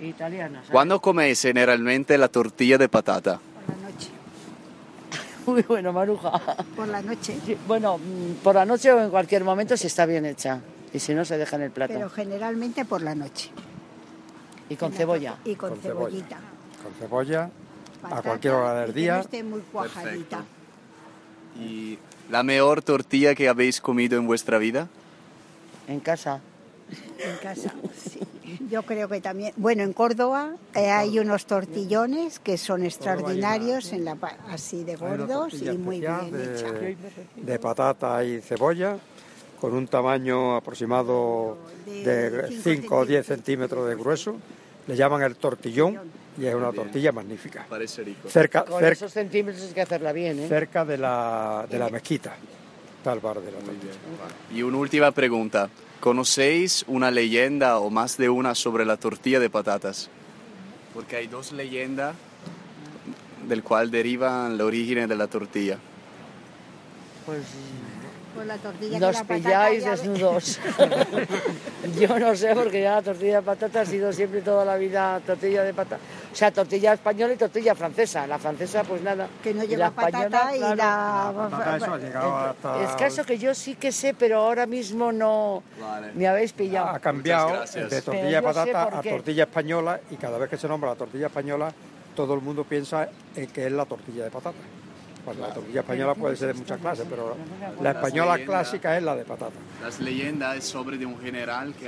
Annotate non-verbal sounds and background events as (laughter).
Italianas. ¿Cuándo coméis generalmente la tortilla de patata? Por la noche. (laughs) Muy bueno, Maruja. Por la noche. Sí, bueno, mm, por la noche o en cualquier momento si está bien hecha. Y si no, se deja en el plato. Pero generalmente por la noche. y con cebolla. Y con, cebollita. con cebolla, Patata, a cualquier hora del que día. no esté muy cuajadita. ¿Y la mejor tortilla que habéis comido en vuestra vida? En casa. En casa, sí. Yo creo que también. Bueno, en Córdoba eh, hay unos tortillones que son extraordinarios, en la, pa- así de gordos y muy bien hechos. de, de patata y cebolla, con un tamaño aproximado De de cinco 5 o 10 centímetros. centímetros de grueso. Le llaman el tortillón y es una tortilla magnífica. Parece rico. Cerca, Con cerca, esos centímetros hay que hacerla bien, ¿eh? cerca de la, de la mezquita, el bar de la tortilla. Y una última pregunta. ¿Conocéis una leyenda o más de una sobre la tortilla de patatas? Porque hay dos leyendas del cual derivan el origen de la tortilla. Pues Con la tortilla nos la pilláis desnudos. (laughs) Yo no sé, porque ya la tortilla de patata ha sido siempre toda la vida tortilla de patata. O sea, tortilla española y tortilla francesa. La francesa, pues nada. Que no Y lleva la española, patata y claro. la... Patata, eso ha llegado hasta... Es caso que yo sí que sé, pero ahora mismo no Vale. me habéis pillado. ha cambiado de tortilla de patata a tortilla española y cada vez que se nombra la tortilla española todo el mundo piensa en que es la tortilla de patata. Cuando la española puede ser de muchas clases, pero la española clásica es la de patata. Las leyendas sobre de un general que